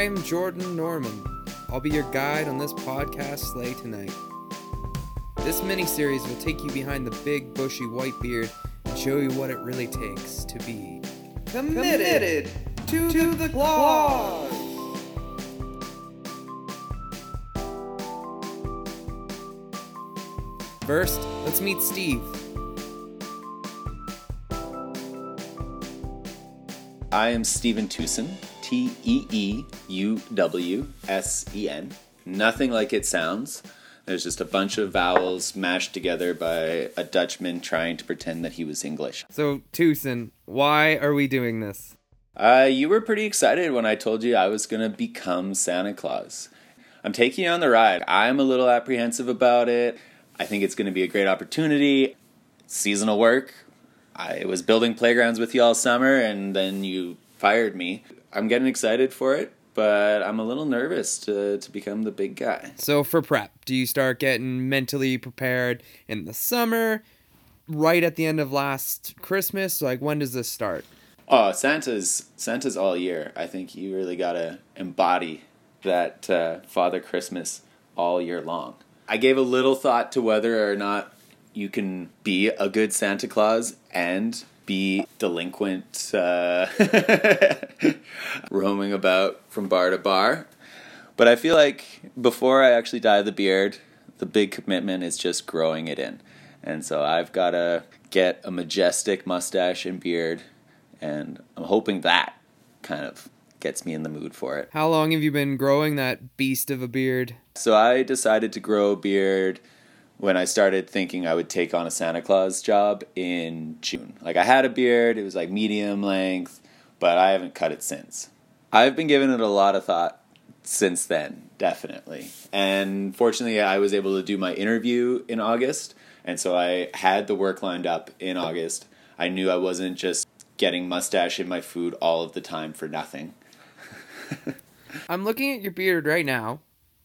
I'm Jordan Norman. I'll be your guide on this podcast sleigh tonight. This mini series will take you behind the big, bushy white beard and show you what it really takes to be committed, to, to the Claus. First, let's meet Steve. I am Stephen Teeuwsen, T E E U W S E N. Nothing like it sounds. There's just a bunch of vowels mashed together by a Dutchman trying to pretend that he was English. So, Teeuwsen, why are we doing this? Uh, you were pretty excited when I told you I was going to become Santa Claus. I'm taking you on the ride. I'm a little apprehensive about it. I think it's going to be a great opportunity. Seasonal work. I was building playgrounds with you all summer, and then you fired me. I'm getting excited for it, but I'm a little nervous to, to become the big guy. So, for prep, do you start getting mentally prepared in the summer, right at the end of last Christmas? Like, when does this start? Oh, Santa's Santa's all year. I think you really gotta embody that uh, Father Christmas all year long. I gave a little thought to whether or not you can be a good Santa Claus and be delinquent, uh, roaming about from bar to bar. But I feel like before I actually dye the beard, the big commitment is just growing it in. And so I've got to get a majestic mustache and beard, and I'm hoping that kind of gets me in the mood for it. How long have you been growing that beast of a beard? So I decided to grow a beard when I started thinking I would take on a Santa Claus job in June. Like I had a beard, it was like medium length, but I haven't cut it since. I've been giving it a lot of thought since then, definitely. And fortunately, I was able to do my interview in August, and so I had the work lined up in August. I knew I wasn't just getting mustache in my food all of the time for nothing. I'm looking at your beard right now.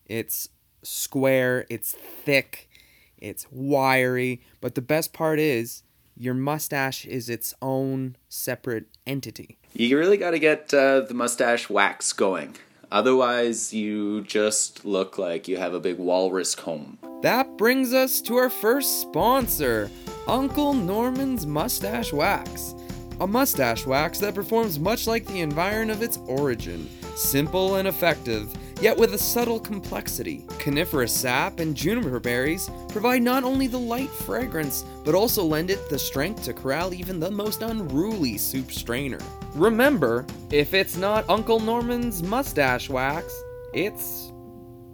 It's square, it's thick, it's wiry, but the best part is your mustache is its own separate entity. You really got to get uh, the mustache wax going. Otherwise, you just look like you have a big walrus comb. That brings us to our first sponsor, Uncle Norman's Mustache Wax. A mustache wax that performs much like the environ of its origin, simple and effective, yet with a subtle complexity. Coniferous sap and juniper berries provide not only the light fragrance, but also lend it the strength to corral even the most unruly soup strainer. Remember, if it's not Uncle Norman's mustache wax, it's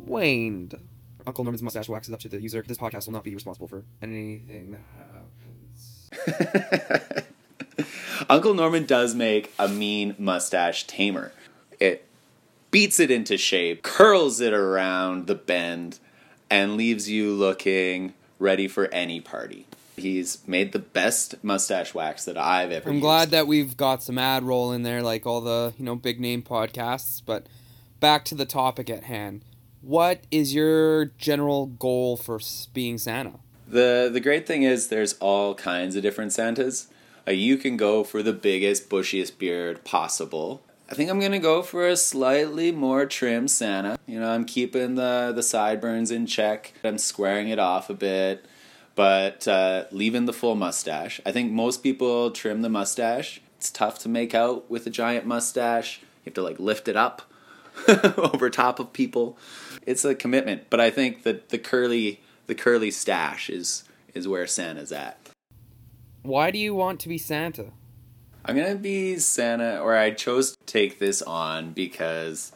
waned. Uncle Norman's mustache wax is up to the user. This podcast will not be responsible for anything that happens. Uncle Norman does make a mean mustache tamer. It beats it into shape, curls it around the bend, and leaves you looking ready for any party. He's made the best mustache wax that I've ever I'm used. glad that we've got some ad roll in there, like all the you know big name podcasts. But back to the topic at hand. What is your general goal for being Santa? The the great thing is there's all kinds of different Santas. Uh, you can go for the biggest, bushiest beard possible. I think I'm gonna go for a slightly more trim Santa. You know, I'm keeping the the sideburns in check. I'm squaring it off a bit, but uh, leaving the full mustache. I think most people trim the mustache. It's tough to make out with a giant mustache. You have to like lift it up over top of people. It's a commitment, but I think that the curly the curly stash is is where Santa's at. Why do you want to be Santa? I'm gonna be Santa, or I chose to take this on because,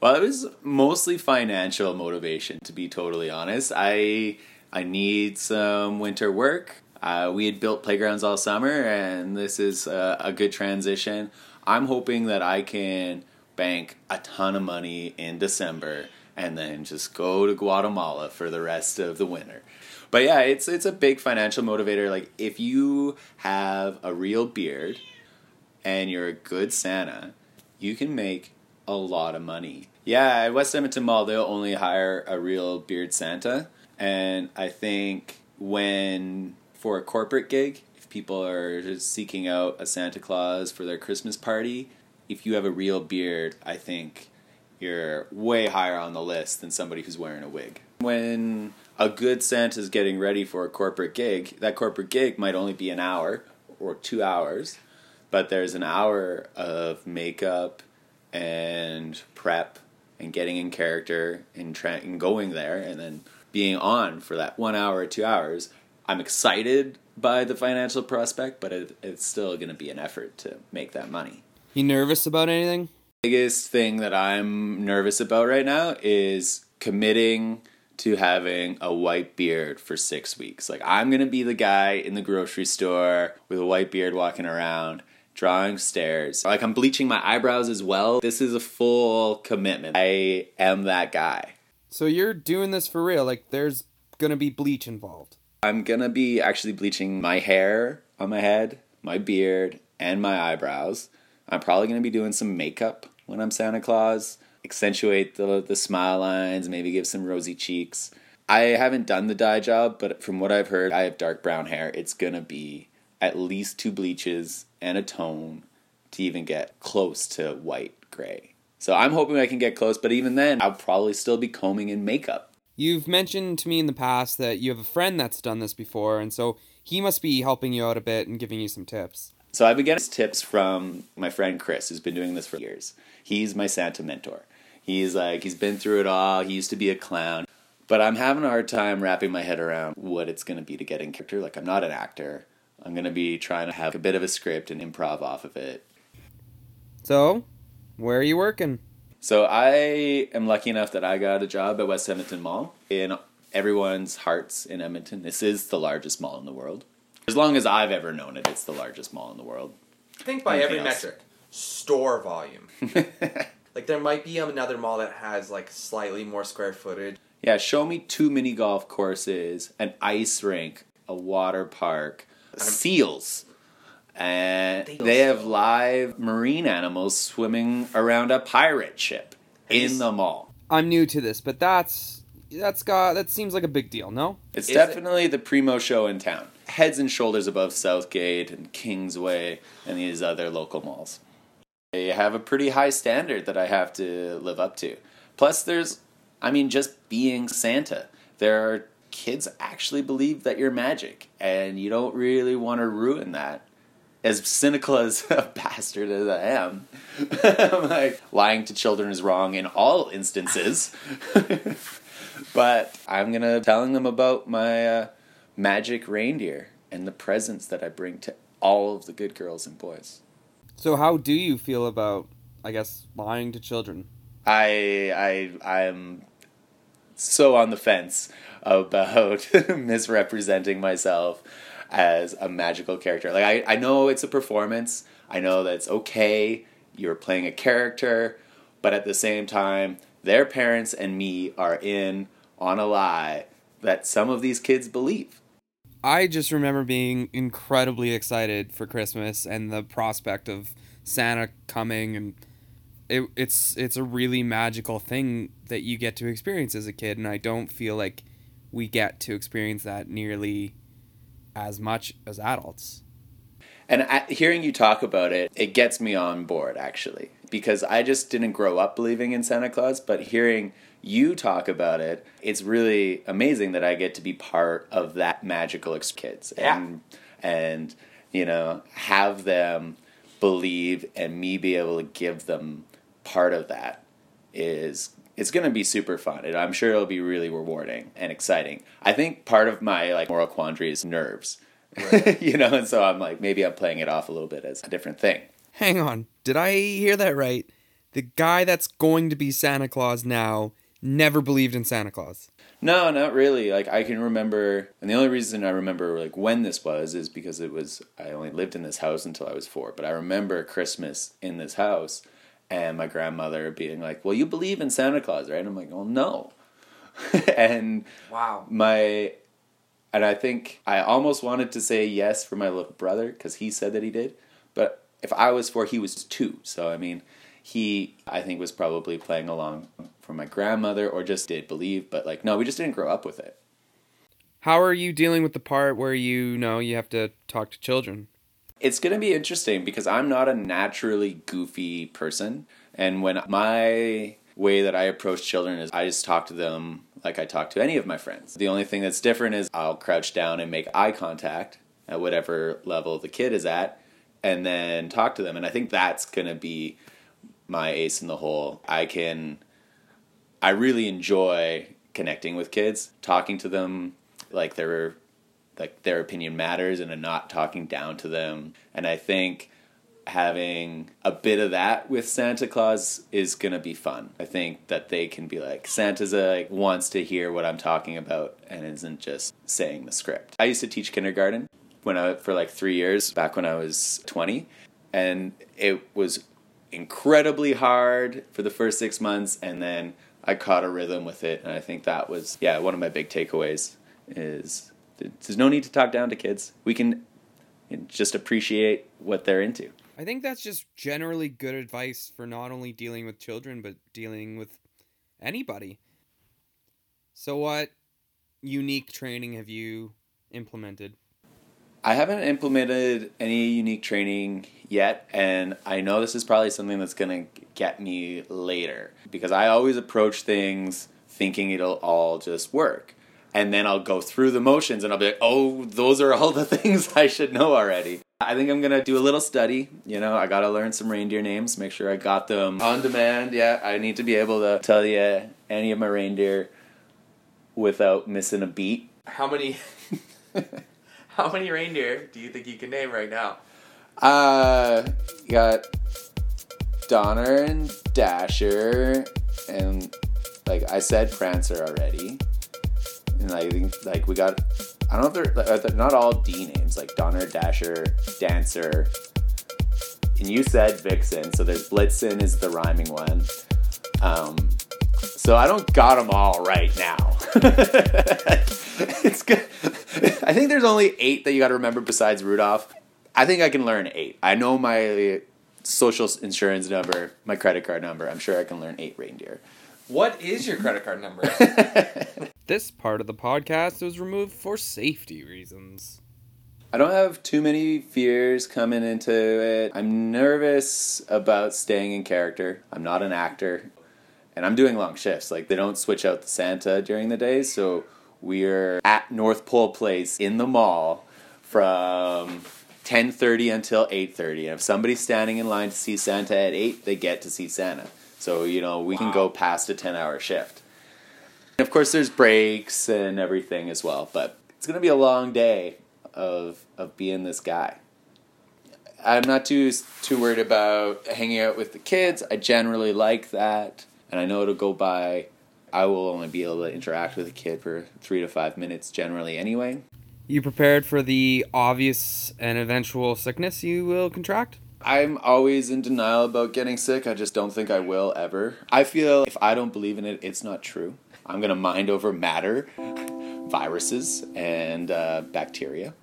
well, it was mostly financial motivation. To be totally honest, I I need some winter work. Uh, we had built playgrounds all summer, and this is a, a good transition. I'm hoping that I can bank a ton of money in December and then just go to Guatemala for the rest of the winter. But yeah, it's it's a big financial motivator. Like if you have a real beard and you're a good Santa, you can make a lot of money. Yeah, at West Edmonton Mall they'll only hire a real beard Santa, and I think when for a corporate gig, if people are seeking out a Santa Claus for their Christmas party, if you have a real beard, I think you're way higher on the list than somebody who's wearing a wig. When a good Santa's getting ready for a corporate gig, that corporate gig might only be an hour or two hours, but there's an hour of makeup and prep and getting in character and, tra- and going there and then being on for that one hour or two hours. I'm excited by the financial prospect, but it, it's still going to be an effort to make that money. You nervous about anything? Biggest thing that I'm nervous about right now is committing to having a white beard for six weeks. Like, I'm going to be the guy in the grocery store with a white beard walking around drawing stairs. Like I'm bleaching my eyebrows as well. This is a full commitment. I am that guy. So you're doing this for real? Like there's gonna be bleach involved? I'm gonna be actually bleaching my hair on my head, my beard, and my eyebrows. I'm probably gonna be doing some makeup when I'm Santa Claus, accentuate the the smile lines, maybe give some rosy cheeks. I haven't done the dye job, but from what I've heard, I have dark brown hair. It's gonna be at least two bleaches and a tone to even get close to white gray. So I'm hoping I can get close, but even then, I'll probably still be combing in makeup. You've mentioned to me in the past that you have a friend that's done this before, and so he must be helping you out a bit and giving you some tips. So I've been getting tips from my friend Chris, who's been doing this for years. He's my Santa mentor. He's like, he's been through it all. He used to be a clown. But I'm having a hard time wrapping my head around what it's going to be to get in character. Like, I'm not an actor. I'm going to be trying to have a bit of a script and improv off of it. So, where are you working? So, I am lucky enough that I got a job at West Edmonton Mall in everyone's hearts in Edmonton. This is the largest mall in the world. As long as I've ever known it, it's the largest mall in the world. I think by Anything every else? metric, store volume. like there might be another mall that has like slightly more square footage. Yeah, show me two mini golf courses, an ice rink, a water park, seals. And they have live marine animals swimming around a pirate ship in the mall. I'm new to this, but that's that's got that seems like a big deal, no? It's Is definitely the primo show in town. Heads and shoulders above Southgate and Kingsway and these other local malls. They have a pretty high standard that I have to live up to. Plus, there's, I mean, just being Santa. There are kids actually believe that you're magic, and you don't really want to ruin that. As cynical as a bastard as I am, I'm like lying to children is wrong in all instances. but I'm gonna telling them about my uh, magic reindeer and the presents that I bring to all of the good girls and boys. So how do you feel about I guess lying to children? I I I'm so on the fence about misrepresenting myself as a magical character. Like I, I know it's a performance. I know that it's okay. You're playing a character, but at the same time, their parents and me are in on a lie that some of these kids believe. I just remember being incredibly excited for Christmas and the prospect of Santa coming and it, it's it's a really magical thing that you get to experience as a kid and I don't feel like we get to experience that nearly as much as adults. And hearing you talk about it, it gets me on board actually, because I just didn't grow up believing in Santa Claus, but hearing you talk about it, it's really amazing that I get to be part of that magical ex- kids. Yeah. and and you know have them believe and me be able to give them part of that is it's going to be super fun. And i'm sure it'll be really rewarding and exciting. I think part of my like moral quandary is nerves. You know and so i'm like maybe i'm playing it off a little bit as a different thing. Hang on, did I hear that right? The guy that's going to be Santa Claus now never believed in Santa Claus. no not really like i can remember and the only reason i remember like when this was is because it was i only lived in this house until i was four but i remember christmas in this house and my grandmother being like well you believe in santa claus right And i'm like well no and Wow. my and I think I almost wanted to say yes for my little brother because he said that he did, but if I was four, he was two. So I mean, he I think was probably playing along for my grandmother or just did believe, but like no, we just didn't grow up with it. How are you dealing with the part where you know you have to talk to children? It's going to be interesting because I'm not a naturally goofy person. And when my way that I approach children is I just talk to them like I talk to any of my friends. The only thing that's different is I'll crouch down and make eye contact at whatever level the kid is at and then talk to them. And I think that's going to be my ace in the hole. I can, I really enjoy connecting with kids, talking to them like they're, like their opinion matters and not talking down to them. And I think having a bit of that with Santa Claus is gonna be fun. I think that they can be like Santa's a, like, wants to hear what I'm talking about and isn't just saying the script. I used to teach kindergarten when I for like three years back when I was 20, and it was incredibly hard for the first six months, and then I caught a rhythm with it, and I think that was yeah one of my big takeaways is there's no need to talk down to kids. We can just appreciate what they're into. I think that's just generally good advice for not only dealing with children, but dealing with anybody. So, what unique training have you implemented? I haven't implemented any unique training yet, and I know this is probably something that's going to get me later because I always approach things thinking it'll all just work. And then I'll go through the motions and I'll be like, oh, those are all the things I should know already. I think I'm gonna do a little study. You know, I gotta learn some reindeer names, make sure I got them on demand. Yeah, I need to be able to tell you any of my reindeer without missing a beat. How many? how many reindeer do you think you can name right now? Uh, you got Donner and Dasher, and like I said, Prancer already. And I think like we got, I don't know if they're, like, they're not all D names like Donner, Dasher, Dancer, and you said Vixen. So there's Blitzen is the rhyming one. Um, so I don't got them all right now. it's good. I think there's only eight that you got to remember besides Rudolph. I think I can learn eight. I know my social insurance number, my credit card number. I'm sure I can learn eight reindeer. What is your credit card number? This part of the podcast was removed for safety reasons. I don't have too many fears coming into it. I'm nervous about staying in character. I'm not an actor. And I'm doing long shifts. Like they don't switch out the Santa during the day, so we're at North Pole Place in the mall from 10:30 until 8:30. And if somebody's standing in line to see Santa at 8, they get to see Santa. So, you know, we can go past a 10-hour shift. And Of course, there's breaks and everything as well, but it's going to be a long day of of being this guy. I'm not too too worried about hanging out with the kids. I generally like that, and I know it'll go by. I will only be able to interact with a kid for three to five minutes generally, anyway. You prepared for the obvious and eventual sickness you will contract? I'm always in denial about getting sick. I just don't think I will ever. I feel if I don't believe in it, it's not true. I'm going to mind over matter, viruses, and uh, bacteria.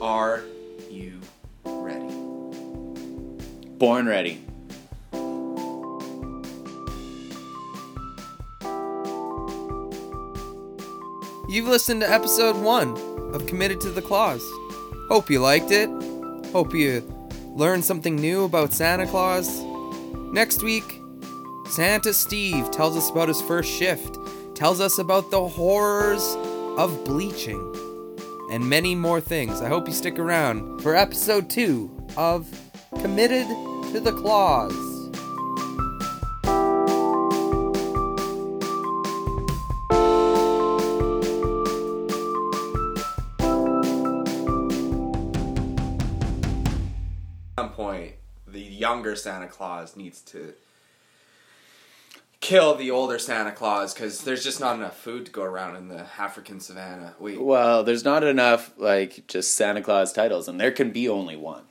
Are Born ready. You've listened to episode one of Committed to the Claus. Hope you liked it. Hope you learned something new about Santa Claus. Next week, Santa Steve tells us about his first shift, tells us about the horrors of bleaching, and many more things. I hope you stick around for episode two of Committed to the Claus. At some point, the younger Santa Claus needs to kill the older Santa Claus because there's just not enough food to go around in the African savannah. Wait, Well, there's not enough like just Santa Claus titles, and there can be only one.